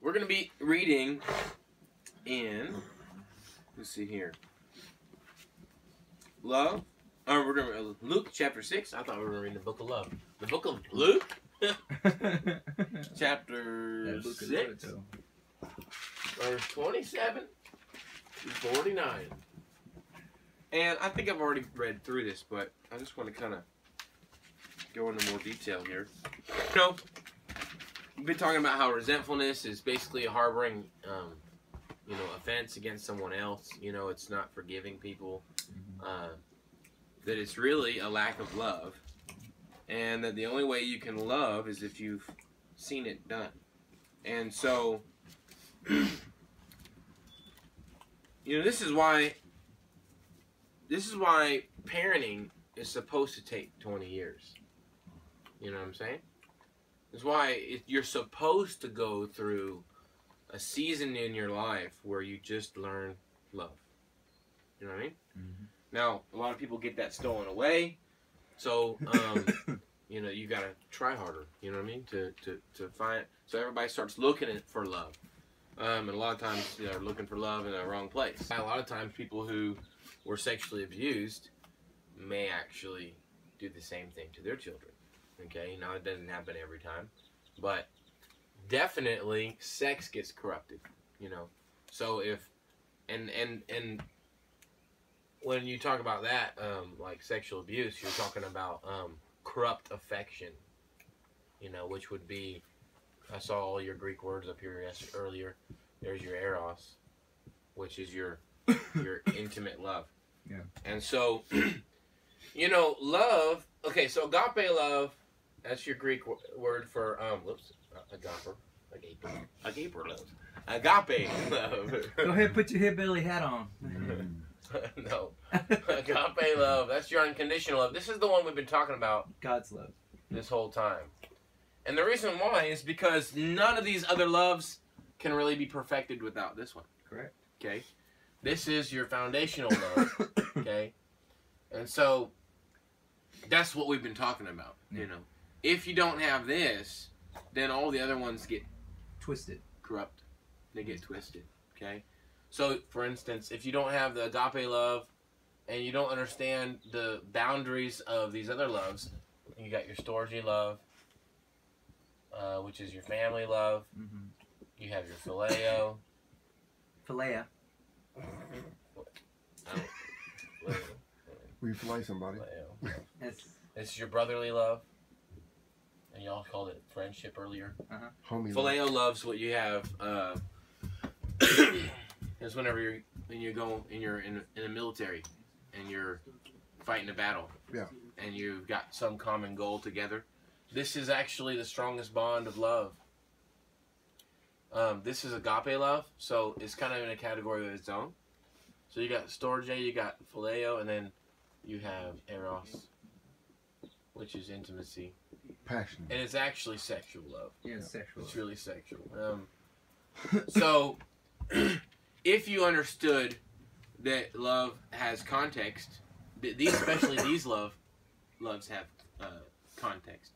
We're going to be reading in, let's see here, Love. Or we're going to uh, Luke chapter 6. I thought we were reading the book of love. The book of Luke, chapter 6, verse 27 to 49. And I think I've already read through this, but I just want to kind of go into more detail here. You know, we've been talking about how resentfulness is basically harboring, um, you know, offense against someone else. You know, it's not forgiving people. Uh, that it's really a lack of love, and that the only way you can love is if you've seen it done. And so, you know, this is why. This is why parenting is supposed to take 20 years. You know what I'm saying? It's why it, you're supposed to go through a season in your life where you just learn love. You know what I mean? Mm-hmm. Now, a lot of people get that stolen away. So, um, you know, you got to try harder. You know what I mean? To, to, to find. So everybody starts looking for love. Um, and a lot of times they're looking for love in the wrong place. A lot of times people who were sexually abused may actually do the same thing to their children. Okay, now it doesn't happen every time, but definitely sex gets corrupted. You know, so if and and and when you talk about that, um, like sexual abuse, you're talking about um, corrupt affection. You know, which would be, I saw all your Greek words up here earlier. There's your eros, which is your your intimate love. Yeah. And so, you know, love. Okay, so agape love. That's your Greek w- word for um. Whoops, uh, agape, agape, agape love. Agape love. Go ahead, put your hillbilly hat on. no, agape love. That's your unconditional love. This is the one we've been talking about God's love. this whole time. And the reason why is because none of these other loves can really be perfected without this one. Correct. Okay? This is your foundational love. Okay? And so that's what we've been talking about. You know, if you don't have this, then all the other ones get Twisted. corrupt. They get twisted. Okay? So, for instance, if you don't have the agape love and you don't understand the boundaries of these other loves, you got your storge love, uh, which is your family love. Mm-hmm. You have your phileo. Philea. I don't- We fillet somebody. phileo. That's It's your brotherly love. And y'all called it friendship earlier. Homie. Phileo loves what you have. Uh, is whenever you're when you go and you're in in the military and you're fighting a battle. Yeah. And you've got some common goal together. This is actually the strongest bond of love. Um, this is agape love, so it's kind of in a category of its own. So you got storge, you got phileo, and then you have eros, which is intimacy, Passion. and it's actually sexual love. yeah, sexual. It's really sexual. Um, so, if you understood that love has context, th- these especially these love loves have uh, context.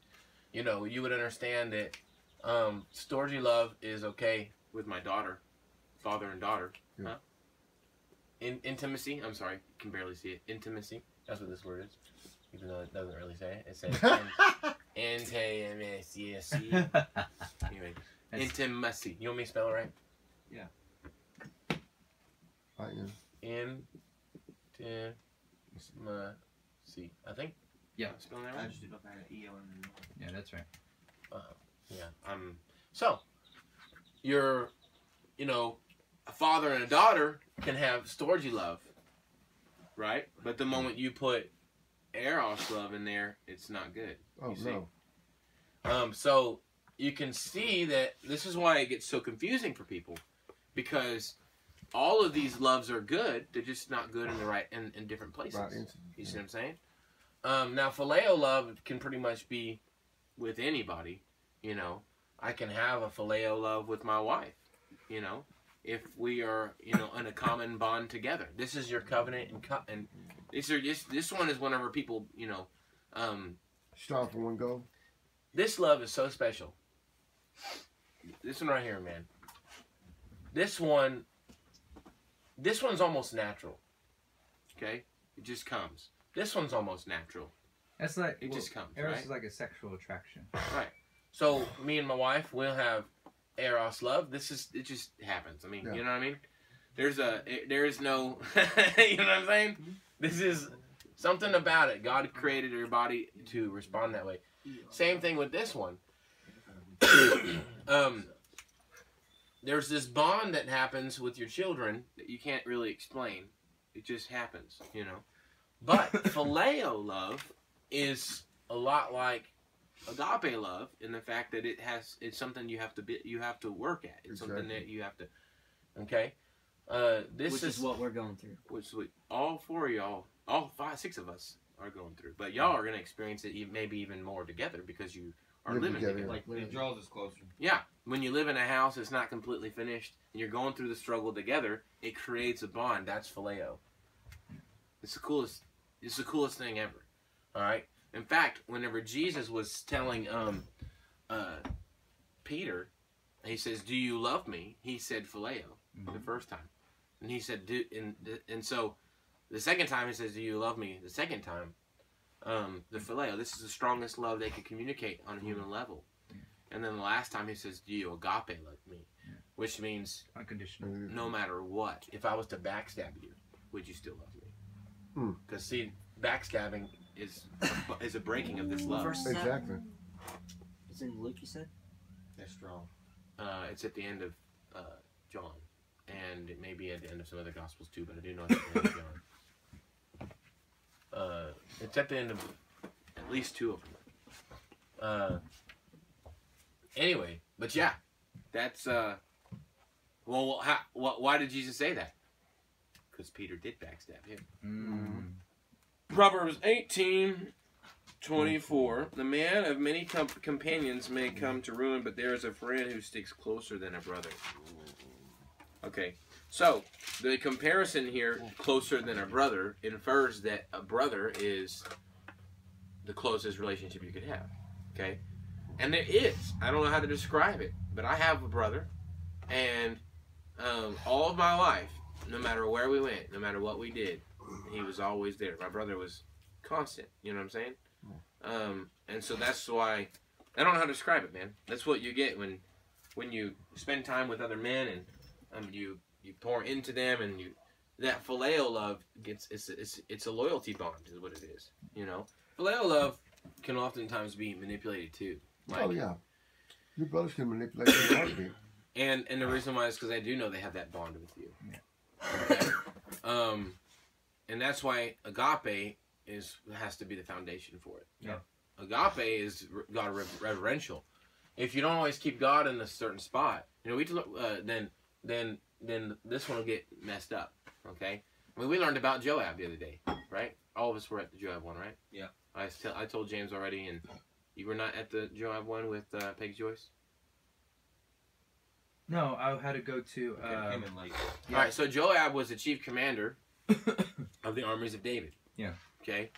You know, you would understand that um, storge love is okay with my daughter, father and daughter. Yeah. Huh? In intimacy. I'm sorry, can barely see it. Intimacy. That's what this word is, even though it doesn't really say it. It says intimacy. Anyway, intimacy. You want me to spell it right? I am. Intimacy. I think. Yeah. Spelling that I just did not find an on Yeah, that's right. Yeah. Um. So, you're, you know, a father and a daughter can have storge love, right? But the moment you put eros love in there, it's not good. Oh You see? no. Um, so you can see that this is why it gets so confusing for people, because all of these loves are good. They're just not good in the right in, in different places. Right. You see what I'm saying? Um, now phileo love can pretty much be with anybody. You know, I can have a phileo love with my wife. You know, if we are, you know, in a common bond together. This is your covenant and co- and these are this this one is whenever people, you know, um, Start from one go. this love is so special. This one right here, man. This one, this one's almost natural. Okay, it just comes. This one's almost natural. That's like It well, just comes, Eros right? is like a sexual attraction. Right. So me and my wife will have eros love. This is it just happens. I mean, Yeah. you know what I mean? There's a it- there is no you know what I'm saying? This is something about it. God created your body to respond that way. Same thing with this one. um there's this bond that happens with your children that you can't really explain. It just happens, you know. But phileo love is a lot like agape love in the fact that it has it's something you have to be you have to work at. It's something that you have to okay. Uh this which is, is what we're going through. which we, all four of y'all, all five, six of us are going through. But y'all are going to experience it e- maybe even more together because you are Live living together. together. Like It draws us closer. Yeah, when you live in a house that's not completely finished and you're going through the struggle together, it creates a bond. That's phileo. It's the coolest. It's the coolest thing ever. All right. In fact, whenever Jesus was telling um, uh, Peter, he says, "Do you love me?" He said phileo the first time, and he said, "Do," and and so the second time he says, "Do you love me?" The second time, um, the phileo. This is the strongest love they could communicate on a human level. And then the last time he says, "Do you agape love me?" Yeah. Which means Unconditional. no matter what, if I was to backstab you, would you still love me? Hmm. Because see, backstabbing is is a breaking of this love. Verse seven. Exactly. It's in Luke, you said? That's strong. Uh, it's at the end of uh, John, and it may be at the end of some other gospels too, but I do know it's at the end of John. Uh, it's at the end of at least two of them. Uh, anyway, but yeah, that's uh, well, how, wh- why did Jesus say that? Because Peter did backstab him. Mm. Proverbs 18, 24. The man of many com- companions may come to ruin, but there is a friend who sticks closer than a brother. Okay, so the comparison here, closer than a brother, infers that a brother is the closest relationship you could have. Okay, and there is. I don't know how to describe it, but I have a brother, and um, all of my life, no matter where we went, no matter what we did, he was always there. My brother was constant. You know what I'm saying? Um, and so that's why I don't know how to describe it, man. That's what you get when when you spend time with other men and um, you you pour into them and you that phileo love gets it's it's it's a loyalty bond is what it is. You know, phileo love can oftentimes be manipulated too. Like, oh yeah. Your brothers can manipulate your heartbeat. and and the reason why is because I do know they have that bond with you. Yeah. Okay? um, and that's why agape is has to be the foundation for it. Yeah. Agape is God reverential. If you don't always keep God in a certain spot, you know, we uh, then then then this one will get messed up. Okay. I mean, we learned about Joab the other day, right? All of us were at the Joab one, right? Yeah. I tell, I told James already, and you were not at the Joab one with uh, Peggy Joyce. No, I had to go to. Okay, Um, came in late. Yeah. All right, so Joab was the chief commander of the armies of David. Yeah. Okay.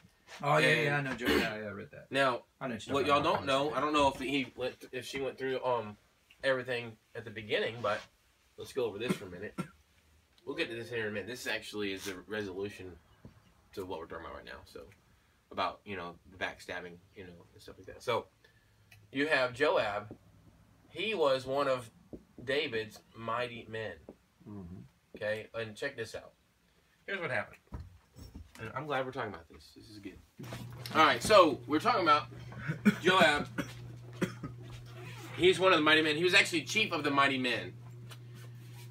oh yeah, and- yeah, I know. Joe, yeah, yeah, I read that. Now, what y'all don't know, I don't know if he went, if she went through um everything at the beginning, but let's go over this for a minute. We'll get to this here in a minute. This actually is the resolution to what we're talking about right now. So, about you know the backstabbing, you know, and stuff like that. So, you have Joab. He was one of David's mighty men. hmm Okay, and check this out. Here's what happened. I'm glad we're talking about this. This is good. All right, so we're talking about Joab. He's one of the mighty men. He was actually chief of the mighty men.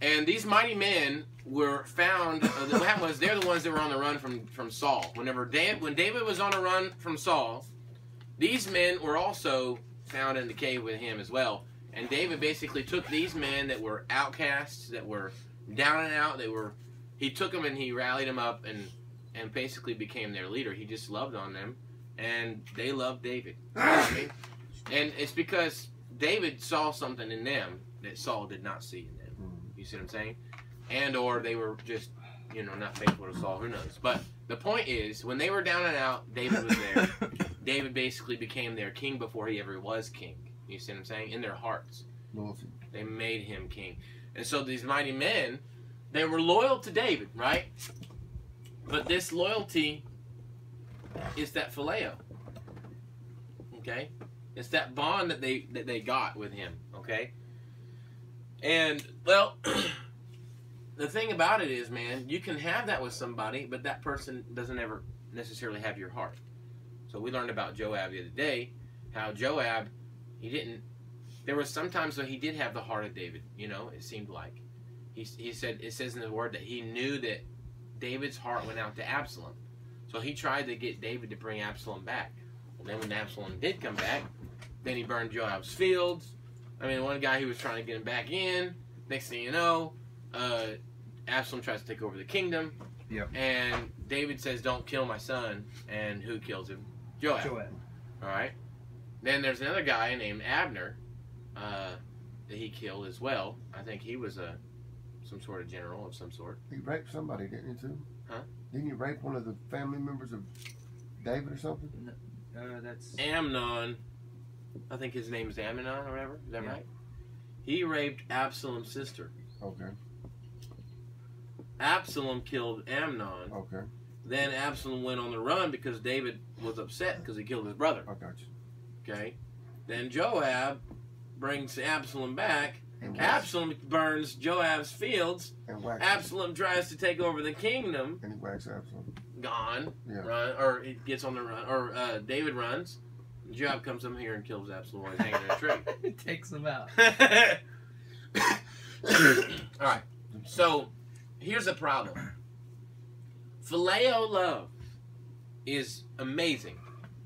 And these mighty men were found. Uh, what happened was they're the ones that were on the run from from Saul. Whenever Dan, when David was on a run from Saul, these men were also found in the cave with him as well. And David basically took these men that were outcasts, that were down and out. They were. He took them and he rallied them up and and basically became their leader. He just loved on them, and they loved David. You know I mean? And it's because David saw something in them that Saul did not see in them. hmm You see what I'm saying? and or they were just you know not faithful to Saul. Who knows? But the point is, when they were down and out, David was there. David basically became their king before he ever was king. You see what I'm saying? In their hearts, Loyalty. they made him king, and so these mighty men, they were loyal to David, right? But this loyalty is that phileo. Okay, it's that bond that they that they got with him. Okay, and well, the thing about it is, man, you can have that with somebody, but that person doesn't ever necessarily have your heart. So we learned about Joab the other day, how Joab, he didn't. There was sometimes when he did have the heart of David. You know, it seemed like he he said it says in the word that he knew that David's heart went out to Absalom. So he tried to get David to bring Absalom back. Well, then when Absalom did come back, then he burned Joab's fields. I mean, one guy who was trying to get him back in. Next thing you know, uh, Absalom tries to take over the kingdom. Yep. And David says, "Don't kill my son." And who kills him? Joab. Joab. All right. Then there's another guy named Abner uh, that he killed as well. I think he was a some sort of general of some sort. He raped somebody, didn't he, too? Huh? Didn't he rape one of the family members of David or something? Uh, that's Amnon, I think his name is Amnon or whatever. Is that Yeah. right? He raped Absalom's sister. Okay, Absalom killed Amnon. okay. Then Absalom went on the run because David was upset because he killed his brother. I got you. Okay. Then Joab brings Absalom back. And wax, Absalom burns Joab's fields. and wax, Absalom tries to take over the kingdom. and he whacks Absalom. Gone. Yeah. Run, or he gets on the run, or uh, David runs. Joab comes up here and kills Absalom while he's hanging in a tree. it takes him out. All right. So here's the problem. Phileo love is amazing.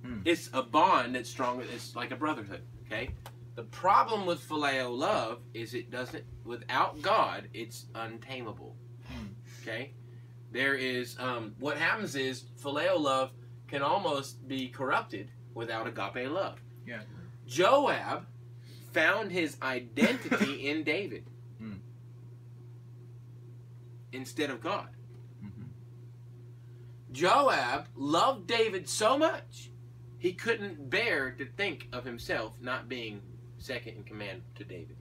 Hmm. It's a bond that's stronger. It's like a brotherhood. Okay. The problem with phileo love is it doesn't. Without God, it's untamable. Okay. There is um, what happens is phileo love can almost be corrupted without agape love. Yeah. Joab found his identity in David Hmm. instead of God. Mhm. Joab loved David so much he couldn't bear to think of himself not being second in command to David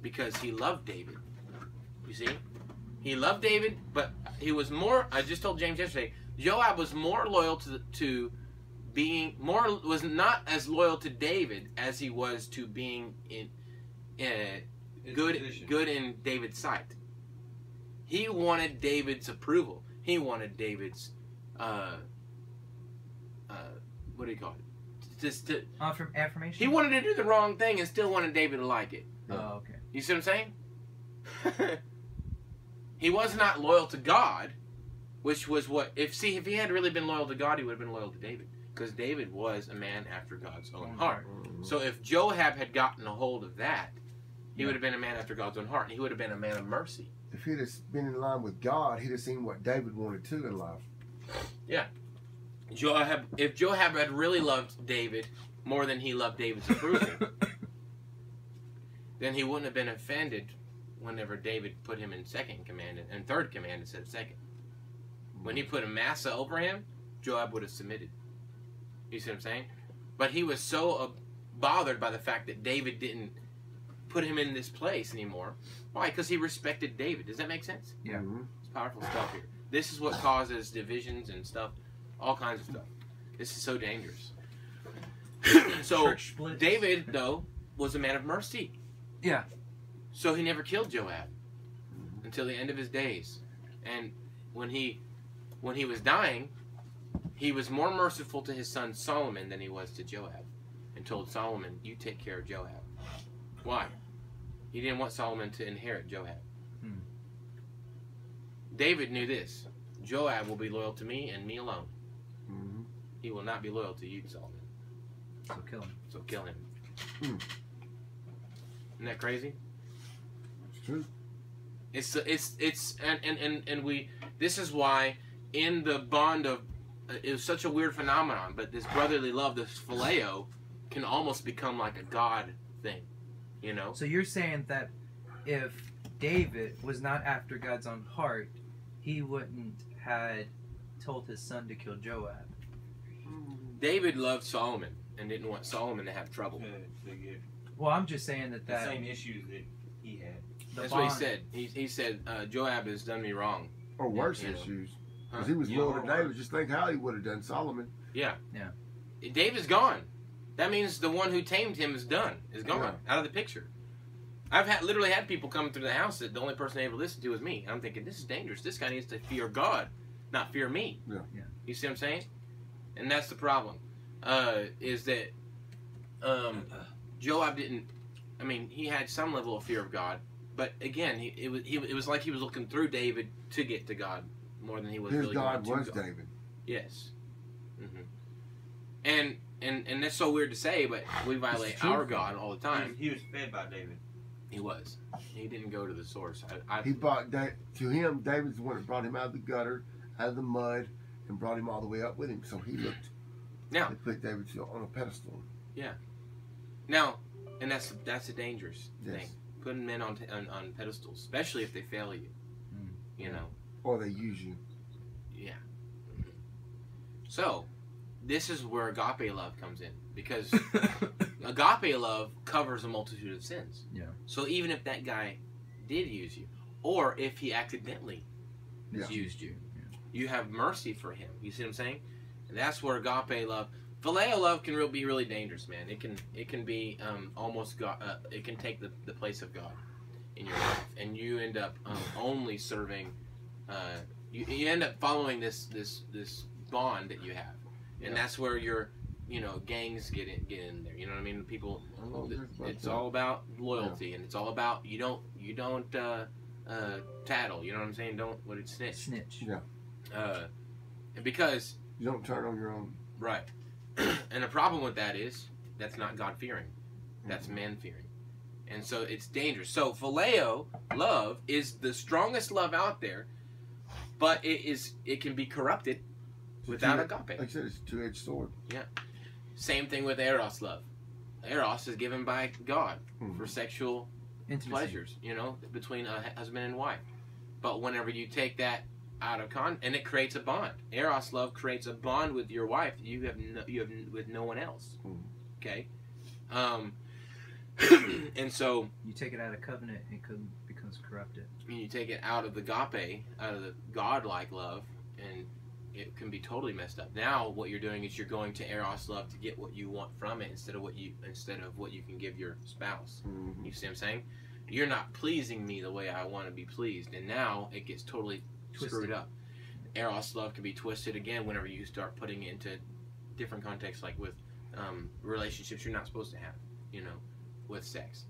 because he loved David. You see, he loved David, but he was more. I just told James yesterday. Joab was more loyal to to being more was not as loyal to David as he was to being in uh, good good in David's sight. He wanted David's approval. He wanted David's uh, uh, what do you call it? Just to, Affirm- affirmation. he wanted to do the wrong thing and still wanted David to like it. Oh, okay. You see what I'm saying? he was not loyal to God, which was what if see if he had really been loyal to God, he would have been loyal to David because David was a man after God's own Own heart. So if Joab had gotten a hold of that, he Yeah. would have been a man after God's own heart, and he would have been a man of mercy. If he'd have been in line with God, he'd have seen what David wanted too in life. Joab, if Joab had really loved David more than he loved David's approval, then he wouldn't have been offended whenever David put him in second command and third command instead of second. When he put Amasa over him, Joab would have submitted. You see what I'm saying? But he was so uh, bothered by the fact that David didn't put him in this place anymore. Why? Because he respected David. Does that make sense? Yeah. Mhm. It's powerful stuff here. This is what causes divisions and stuff, all kinds of stuff. This is so dangerous. so David, though, was a man of mercy. Yeah. So he never killed Joab until the end of his days. And when he when he was dying, he was more merciful to his son Solomon than he was to Joab, and told Solomon, "You take care of Joab." Why? He didn't want Solomon to inherit Joab. Hmm. David knew this: Joab will be loyal to me and me alone. He will not be loyal to you, Solomon. So kill him. So kill him. Hmm. Isn't that crazy? It's true. It's it's it's and and and, and we this is why in the bond of uh, it was such a weird phenomenon, but this brotherly love, this phileo, can almost become like a god thing, you know? So you're saying that if David was not after God's own heart, he wouldn't had told his son to kill Joab. David loved Solomon and didn't want Solomon to have trouble. To, to get Well, I'm just saying that the same issues that he had. the That's what he said. He, he said, uh, Joab has done me wrong. Or worse you know. issues. Huh? Because he was Yeah, loyal or to David. Just think how he would have done Solomon. Yeah. Yeah. David's gone. That means the one who tamed him is done, is gone, Yeah. out of the picture. I've had literally had people come through the house that the only person they able to listen to was me. And I'm thinking, this is dangerous. This guy needs to fear God, not fear me. Yeah. Yeah. You see what I'm saying? And that's the problem. Uh, is that um, Joab didn't. I mean, he had some level of fear of God, but again, he, it was he, it was like he was looking through David to get to God more than he was His really God going was to God. Was David. Yes. hmm And and and that's so weird to say, but we violate our God all the He was, time. he was fed by David. He was. He didn't go to the source. I, I, He brought da- to him. David's the one that brought him out of the gutter, out of the mud, and brought him all the way up with him. So he looked. Now- they put David on a pedestal. Yeah. Now, and that's that's a dangerous Yes. thing. Putting men on, t- on on pedestals, especially if they fail you. Mm. You know. Or they use you. Yeah. So, this is where agape love comes in because agape love covers a multitude of sins. Yeah. So even if that guy did use you, or if he accidentally Yeah. used you, you have mercy for him. You see what I'm saying? And that's where agape love, phileo love, can real, be really dangerous, man. It can it can be um, almost God. Uh, it can take the, the place of God in your life, and you end up um, only serving. Uh, you, you end up following this this this bond that you have, and Yeah. that's where your you know gangs get in get in there. You know what I mean? People I don't know about it's all about loyalty and it's all about you don't you don't uh, uh, tattle you know what i'm saying don't what it's snitch Snitch. Uh, and because You don't turn on your own. right and the problem with that is that's not god fearing that's man fearing and so it's dangerous so phileo love is the strongest love out there but it is it can be corrupted It's a without two- agape Like I said, it's a two-edged sword. Yeah. Same thing with eros love eros is given by god Mhm. for sexual Intimacy. pleasures, you know, between a husband and wife. But whenever you take that out of con, and it creates a bond. Eros love creates a bond with your wife that you have no, you have with no one else. Mhm. Okay, um, and so You take it out of covenant, it could, becomes corrupted. when you take it out of the agape, out of the godlike love, and it can be totally messed up. Now, what you're doing is you're going to eros love to get what you want from it instead of what you instead of what you can give your spouse. Mhm. You see what I'm saying? You're not pleasing me the way I want to be pleased, and now it gets totally Twisted. screwed up. Eros love can be twisted again whenever you start putting it into different contexts, like with um, relationships you're not supposed to have. You know, with sex.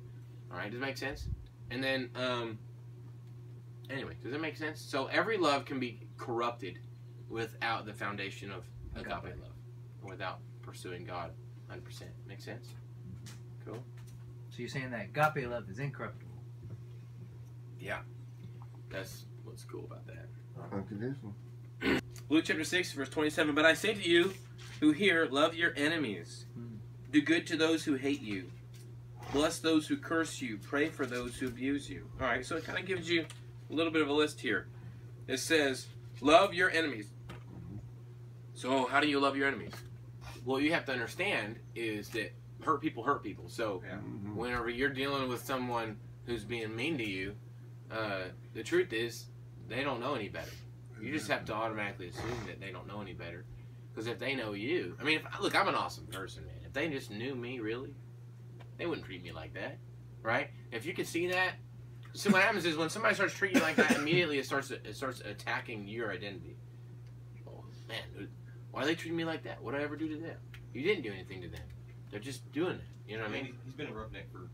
All right, does that make sense? And then, um, anyway, does that make sense? So every love can be corrupted without the foundation of agape, Agape. love, without pursuing God 100%. Make sense? Cool. So you're saying that agape love is incorruptible. Yeah. That's what's cool about that. Unconditional. Luke chapter 6, verse 27. But I say to you who hear, love your enemies. Hmm. Do good to those who hate you. Bless those who curse you. Pray for those who abuse you. All right, so it kind of gives you a little bit of a list here. It says, love your enemies. So, how do you love your enemies? What you have to understand is that hurt people hurt people. So, Yeah. Mhm. whenever you're dealing with someone who's being mean to you, uh, the truth is they don't know any better. You just have to automatically assume that they don't know any better. Because if they know you, I mean, if, look, I'm an awesome person, man. If they just knew me, really, they wouldn't treat me like that, right? If you could see that, so what happens is when somebody starts treating you like that, immediately it starts it starts attacking your identity. Oh man, why are they treating me like that? What did I ever do to them? You didn't do anything to them. They're just doing it. You know what I mean? he's- been a roughneck for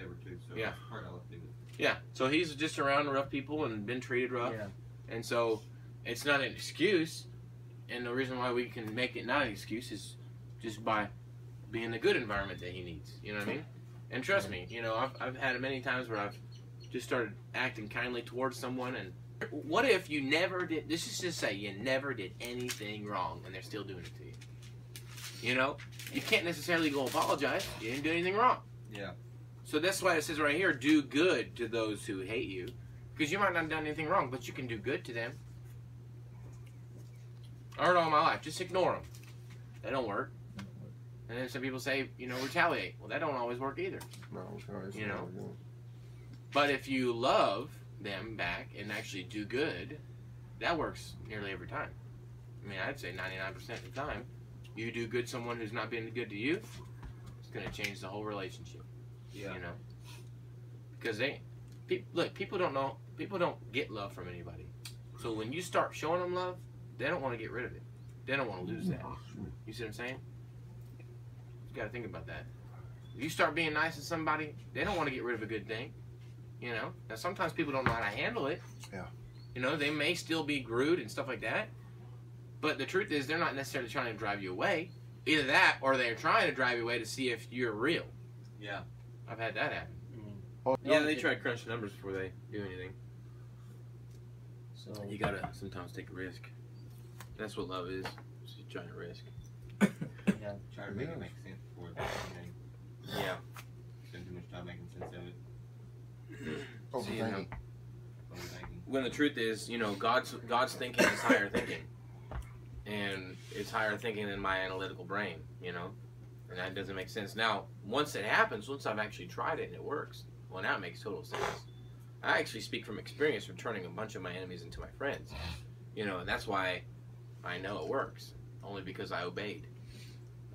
ever too, so Yeah. it's hard to do. Yeah. So he's just around rough people and been treated rough. Yeah. And so it's not an excuse. And the reason why we can make it not an excuse is just by being the good environment that he needs. You know what I mean? And trust me, you know, I've, I've had many times where I've just started acting kindly towards someone. And what if you never did, this is just say you never did anything wrong and they're still doing it to you? You know? You can't necessarily go apologize. You didn't do anything wrong. Yeah. So that's why it says right here, do good to those who hate you. Because you might not have done anything wrong, but you can do good to them. I heard all my life, just ignore them. They don't work. And then some people say, you know, retaliate. Well, that don't always work either. No, it's You know? But if you love them back and actually do good, that works nearly every time. I mean, I'd say 99% of the time, you do good to someone who's not been good to you, it's going to change the whole relationship. Yeah. You know, because they, pe- look, people don't know, people don't get love from anybody. So when you start showing them love, they don't want to get rid of it. They don't want to lose that. You see what I'm saying? You got to think about that. If you start being nice to somebody, they don't want to get rid of a good thing. You know. Now sometimes people don't know how to handle it. Yeah. You know, they may still be rude and stuff like that. But the truth is, they're not necessarily trying to drive you away. Either that, or they're trying to drive you away to see if you're real. Yeah. I've had that happen. Oh, Yeah, they try to crunch numbers before they do anything. So You gotta sometimes take a risk. That's what love is. It's a giant risk. yeah, Try to make it make sense for it. And Yeah. spend too much time making sense of it. See, you know, Overthinking. Overthinking. when the truth is, you know, God's God's thinking is higher thinking, and it's higher thinking than my analytical brain. You know, and that doesn't make sense. Now, once it happens, once I've actually tried it and it works, well, now it makes total sense. I actually speak from experience from turning a bunch of my enemies into my friends. You know, and that's why I know it works, only because I obeyed.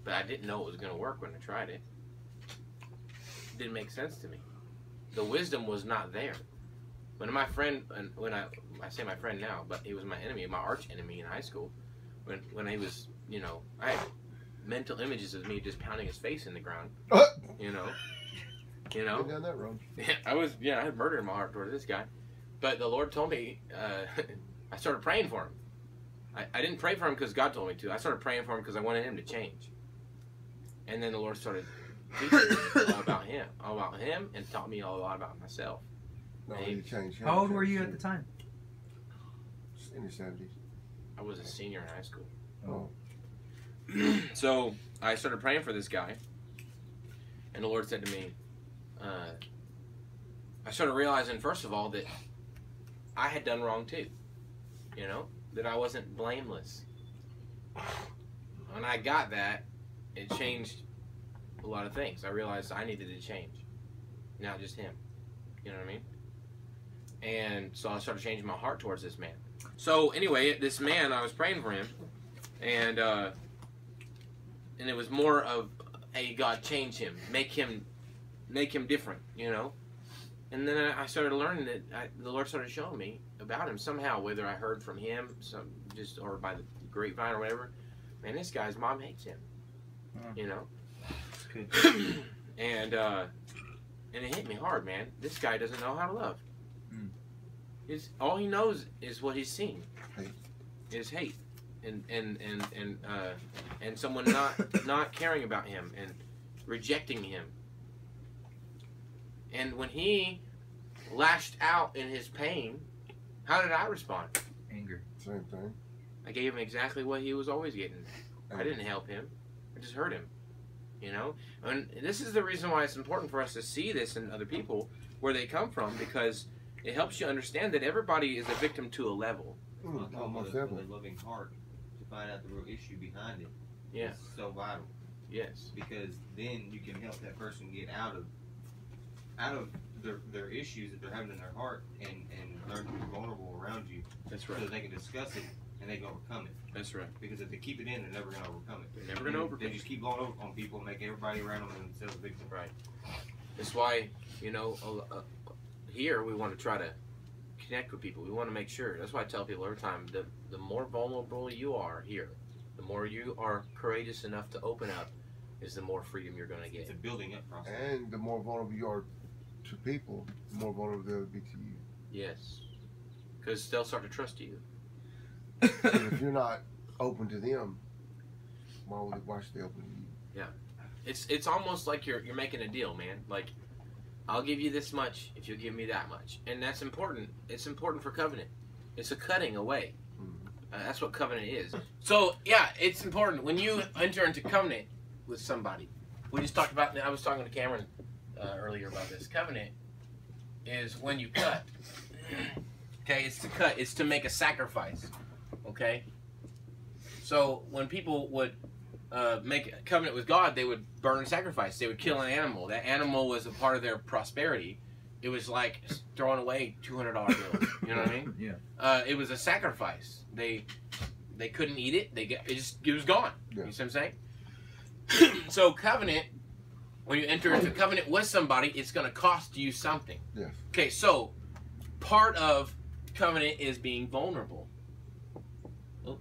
But I didn't know it was going to work when I tried it. It didn't make sense to me. The wisdom was not there. When my friend, when I, I say my friend now, but he was my enemy, my arch enemy in high school. When when he was, you know, I mental images of me just pounding his face in the ground. You know, you know. Been down that road. Yeah, I was, yeah, I had murder in my heart toward this guy. But the Lord told me, uh, I started praying for him. I, I didn't pray for him because God told me to. I started praying for him because I wanted him to change. And then the Lord started teaching me all about him, all about him, and taught me a lot about myself. No, Hey. you changed. How old were you at the time? In your seventies. I was a senior in high school. Oh. so I started praying for this guy, and the Lord said to me, uh, I started realizing, first of all, that I had done wrong too. You know, that I wasn't blameless. When I got that, it changed a lot of things. I realized I needed to change, not just him. You know what I mean? And so I started changing my heart towards this man. So anyway, this man, I was praying for him, and uh, and it was more of, hey, God, change him, make him, make him different, you know. And then I started learning that I, the Lord started showing me about him somehow, whether I heard from him, some just or by the grapevine or whatever. Man, this guy's mom hates him, you know. And uh, and it hit me hard, man. This guy doesn't know how to love. Mm. His all he knows is what he's seen. Hate. Is hate, and and and and uh, and someone not not caring about him and rejecting him. And when he lashed out in his pain, how did I respond? Anger. Same thing. I gave him exactly what he was always getting. I didn't help him. I just hurt him. You know? And this is the reason why it's important for us to see this in other people where they come from because it helps you understand that everybody is a victim to a level. Mm, Well, I almost a, every. with a loving heart to find out the real issue behind it. Yeah. so vital Yes. because then you can help that person get out of out of their, their issues that they're having in their heart and, and learn to be vulnerable around you That's so right. that they can discuss it and they can overcome it. That's right. Because if they keep it in, they're never going to overcome it. They're never gonna They- overcome They just keep blowing over on people and make everybody around them and a victims. Right. That's why, you know, uh, uh, here we want to try to connect with people. We want to make sure. That's why I tell people every time the, the more vulnerable you are here, the more you are courageous enough to open up, is the more freedom you're going to get. It's a building up process. And the more vulnerable you are to people, the more vulnerable they'll be to you. Yes. Because they'll start to trust you. and if you're not open to them, why would why should they open to you? Yeah. It's it's almost like you're you're making a deal, man. Like, I'll give you this much if you'll give me that much, and that's important. It's important for covenant. It's a cutting away. Mhm. Uh, that's what covenant is. So yeah, it's important when you enter into covenant with somebody. We just talked about. I was talking to Cameron uh, earlier about this. Covenant is when you cut. okay, it's to cut. It's to make a sacrifice. Okay. So when people would uh, make a covenant with God, they would burn a sacrifice. They would kill an animal. That animal was a part of their prosperity. It was like throwing away two hundred dollar bills. You know what I mean? Yeah. Uh, it was a sacrifice. They they couldn't eat it. They get it just it was gone. Yeah. You see what I'm saying? so covenant, when you enter into covenant with somebody, it's going to cost you something. Yes. Okay, so part of covenant is being vulnerable. Oh.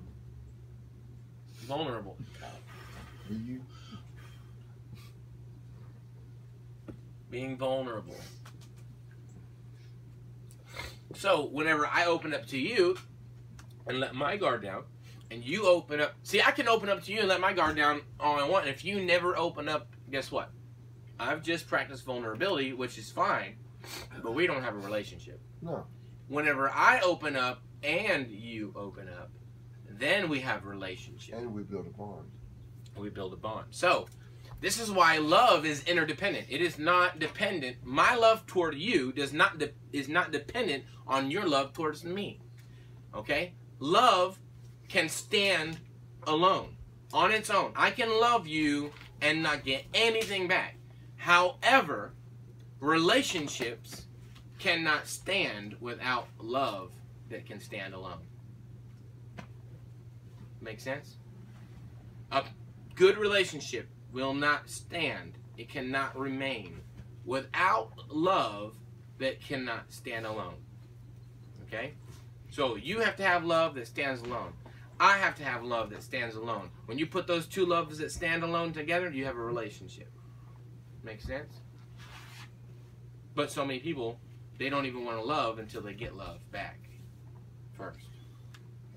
Vulnerable. You? being vulnerable. So whenever I open up to you and let my guard down, and you open up, see, I can open up to you and let my guard down all I want. And if you never open up, guess what? I've just practiced vulnerability, which is fine, but we don't have a relationship. No. Whenever I open up and you open up, then we have relationship And we build a bond. We build a bond. So, this is why love is interdependent. It is not dependent. My love toward you does not is not dependent on your love towards me. Okay? Love can stand alone on its own. I can love you and not get anything back. However, relationships cannot stand without love that can stand alone. Make sense? A good relationship will not stand. It cannot remain without love that cannot stand alone. Okay? So you have to have love that stands alone. I have to have love that stands alone. When you put those two loves that stand alone together, you have a relationship. Make sense? But so many people, they don't even want to love until they get love back first.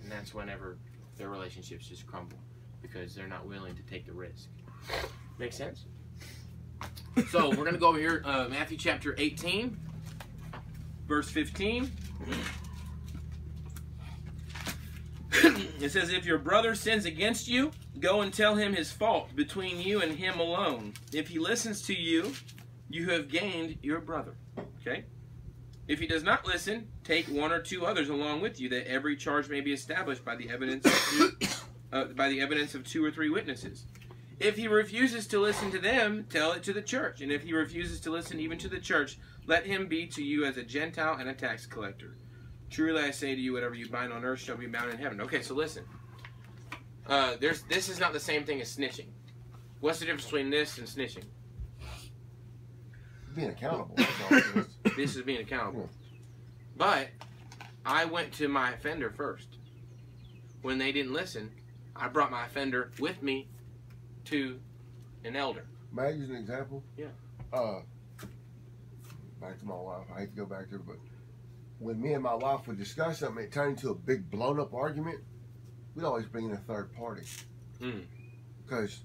And that's whenever their relationships just crumble because they're not willing to take the risk. Make sense? So we're going to go over here, uh, Matthew chapter 18, verse 15. it says, If your brother sins against you, go and tell him his fault between you and him alone. If he listens to you, you have gained your brother. Okay? If he does not listen, take one or two others along with you, that every charge may be established by the evidence uh, by the evidence of two or three witnesses. If he refuses to listen to them, tell it to the church. And if he refuses to listen even to the church, let him be to you as a Gentile and a tax collector. Truly I say to you, whatever you bind on earth shall be bound in heaven. Okay, so listen. Uh, there's this is not the same thing as snitching. What's the difference between this and snitching? Being accountable. That's all it is. This is being accountable. But I went to my offender first. When they didn't listen, I brought my offender with me to an elder. May I use an example? Yeah. Uh, back to my wife. I hate to go back to her, but when me and my wife would discuss something, it turned into a big blown up argument. We'd always bring in a third party. Mm. Because,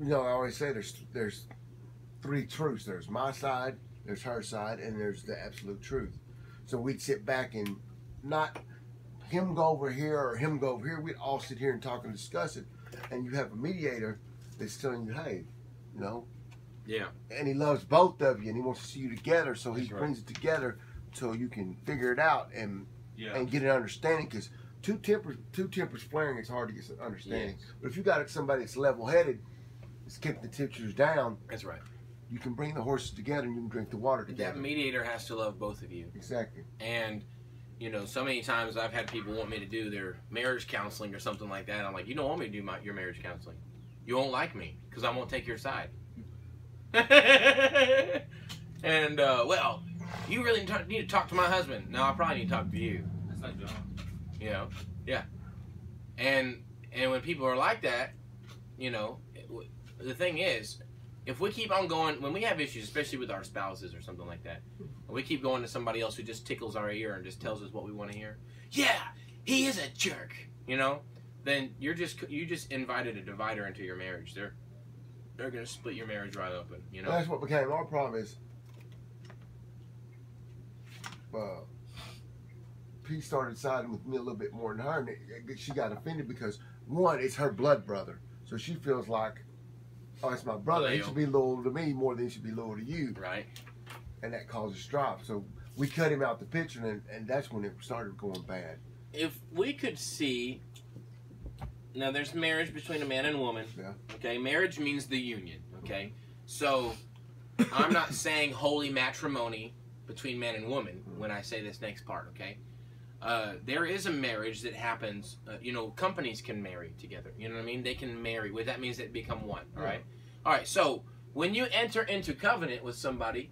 you know, I always say there's there's three truths. There's my side, there's her side, and there's the absolute truth. So we'd sit back and not him go over here or him go over here. We'd all sit here and talk and discuss it. And you have a mediator that's telling you, hey, you know, Yeah. and he loves both of you and he wants to see you together. So he right. brings it together so you can figure it out and Yeah. and get an understanding. Because two tempers, two tempers flaring, it's hard to get some understanding. Yes. But if you got somebody that's level headed, that's kept the temperatures down, That's right. you can bring the horses together and you can drink the water together. That mediator has to love both of you. exactly. And, you know, so many times I've had people want me to do their marriage counseling or something like that. I'm like, you don't want me to do my, your marriage counseling. You won't like me because I won't take your side. and, uh, well, you really need to- talk to my husband. No, I probably need to talk to you. That's like John. You know, yeah. And and when people are like that, you know, the thing is, if we keep on going, when we have issues, especially with our spouses or something like that, and we keep going to somebody else who just tickles our ear and just tells us what we want to hear, yeah, he is a jerk, you know, then you're just you just invited a divider into your marriage. They're they're gonna split your marriage right open, you know. That's what became our problem is. Uh, P started siding with me a little bit more than her, and she got offended because one, it's her blood brother, so she feels like oh, it's my brother. He should be loyal to me more than he should be loyal to you, Right. and that causes strife. So we cut him out the picture, and, and that's when it started going bad. If we could see. Now, there's marriage between a man and woman. Yeah. Okay. Marriage means the union. Okay. So, I'm not saying holy matrimony between man and woman when I say this next part. Okay. Uh, there is a marriage that happens. Uh, you know, companies can marry together. You know what I mean? They can marry. Well, that means they become one. All right. All right. So when you enter into covenant with somebody,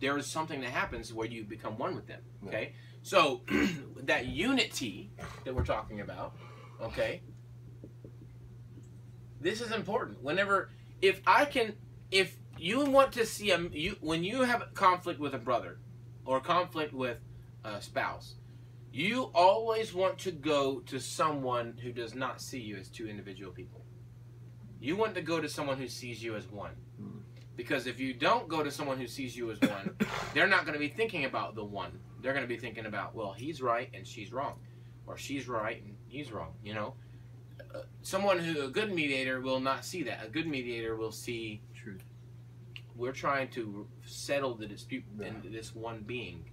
there is something that happens where you become one with them. Okay. So that unity that we're talking about. Okay. This is important. Whenever, if I can, if you want to see a you when you have conflict with a brother, or conflict with a spouse, you always want to go to someone who does not see you as two individual people. You want to go to someone who sees you as one. Hmm. Because if you don't go to someone who sees you as one, they're not going to be thinking about the one. They're going to be thinking about, well, he's right and she's wrong. Or she's right and he's wrong, you know? Uh, someone who, a good mediator, will not see that. A good mediator will see Truth. we're trying to settle the dispute Yeah. in this one being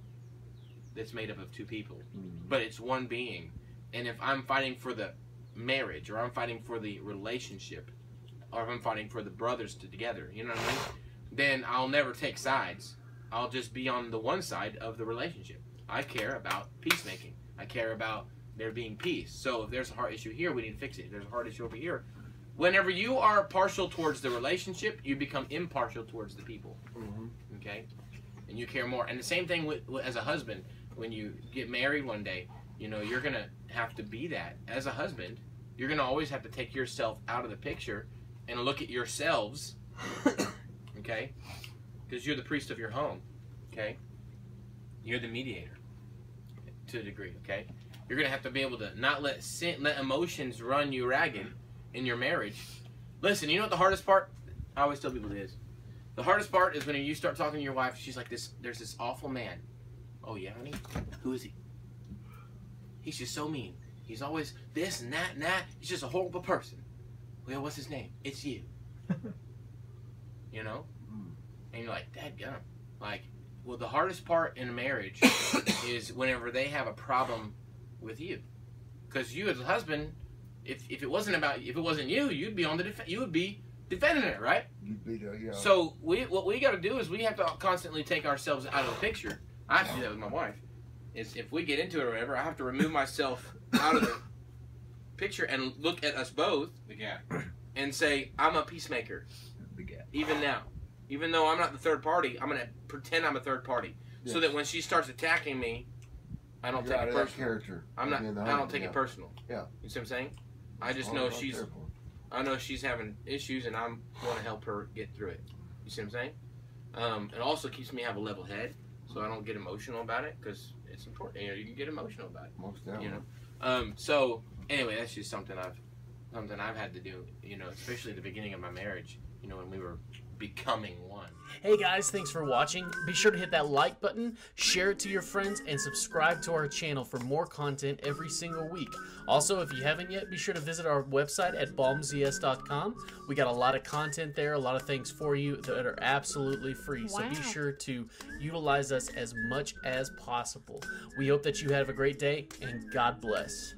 that's made up of two people. Mm. but it's one being. And if i'm fighting for the marriage or i'm fighting for the relationship or if i'm fighting for the brothers to together you know what i mean? Then i'll never take sides. I'll just be on the one side of the relationship. I care about peacemaking. I care about there being peace. So if there's a heart issue here we need to fix it. If there's a heart issue over here whenever you are partial towards the relationship you become impartial towards the people. Mhm. okay? And you care more. And the same thing with as a husband when you get married one day you know you're gonna have to be that. As a husband you're gonna always have to take yourself out of the picture and look at yourselves okay? Because you're the priest of your home okay? You're the mediator to a degree okay? You're gonna have to be able to not let sin let emotions run you ragged in your marriage. Listen you know what the hardest part i always tell people is the hardest part is when you start talking to your wife she's like this there's this awful man oh yeah honey? Who is he? He's just so mean. He's always this and that and that. He's just a horrible person. Well what's his name? It's you. You know? Mm. and you're like dad gum. Like well the hardest part in a marriage is whenever they have a problem with you. Because you as a husband if, if it wasn't about if it wasn't you you'd be on the def- you would be defending it right? You'd be there, yeah. so we what we got to do is we have to constantly take ourselves out of the picture. I have to do that with my wife. Is if we get into it or whatever, I have to remove myself out of the picture and look at us both The gap. and say, "I'm a peacemaker." The gap. Even now, even though I'm not the third party, I'm gonna pretend I'm a third party, so that when she starts attacking me, I don't you're take it personal. character. I'm not. I don't take yeah. it personal. Yeah. You see what I'm saying? I just know she's. I know she's having issues, and I'm want to help her get through it. You see what I'm saying? Um, it also keeps me have a level head, so I don't get emotional about it because it's important. You know, you can get emotional about it. Most definitely. You know. Um, so anyway, that's just something I've something I've had to do. You know, especially the beginning of my marriage. You know, when we were becoming one. Hey guys, thanks for watching. Be sure to hit that like button, share it to your friends, and subscribe to our channel for more content every single week. Also, if you haven't yet, be sure to visit our website at balmzs.com. We got a lot of content there, a lot of things for you that are absolutely free. So be sure to utilize us as much as possible. We hope that you have a great day and God bless.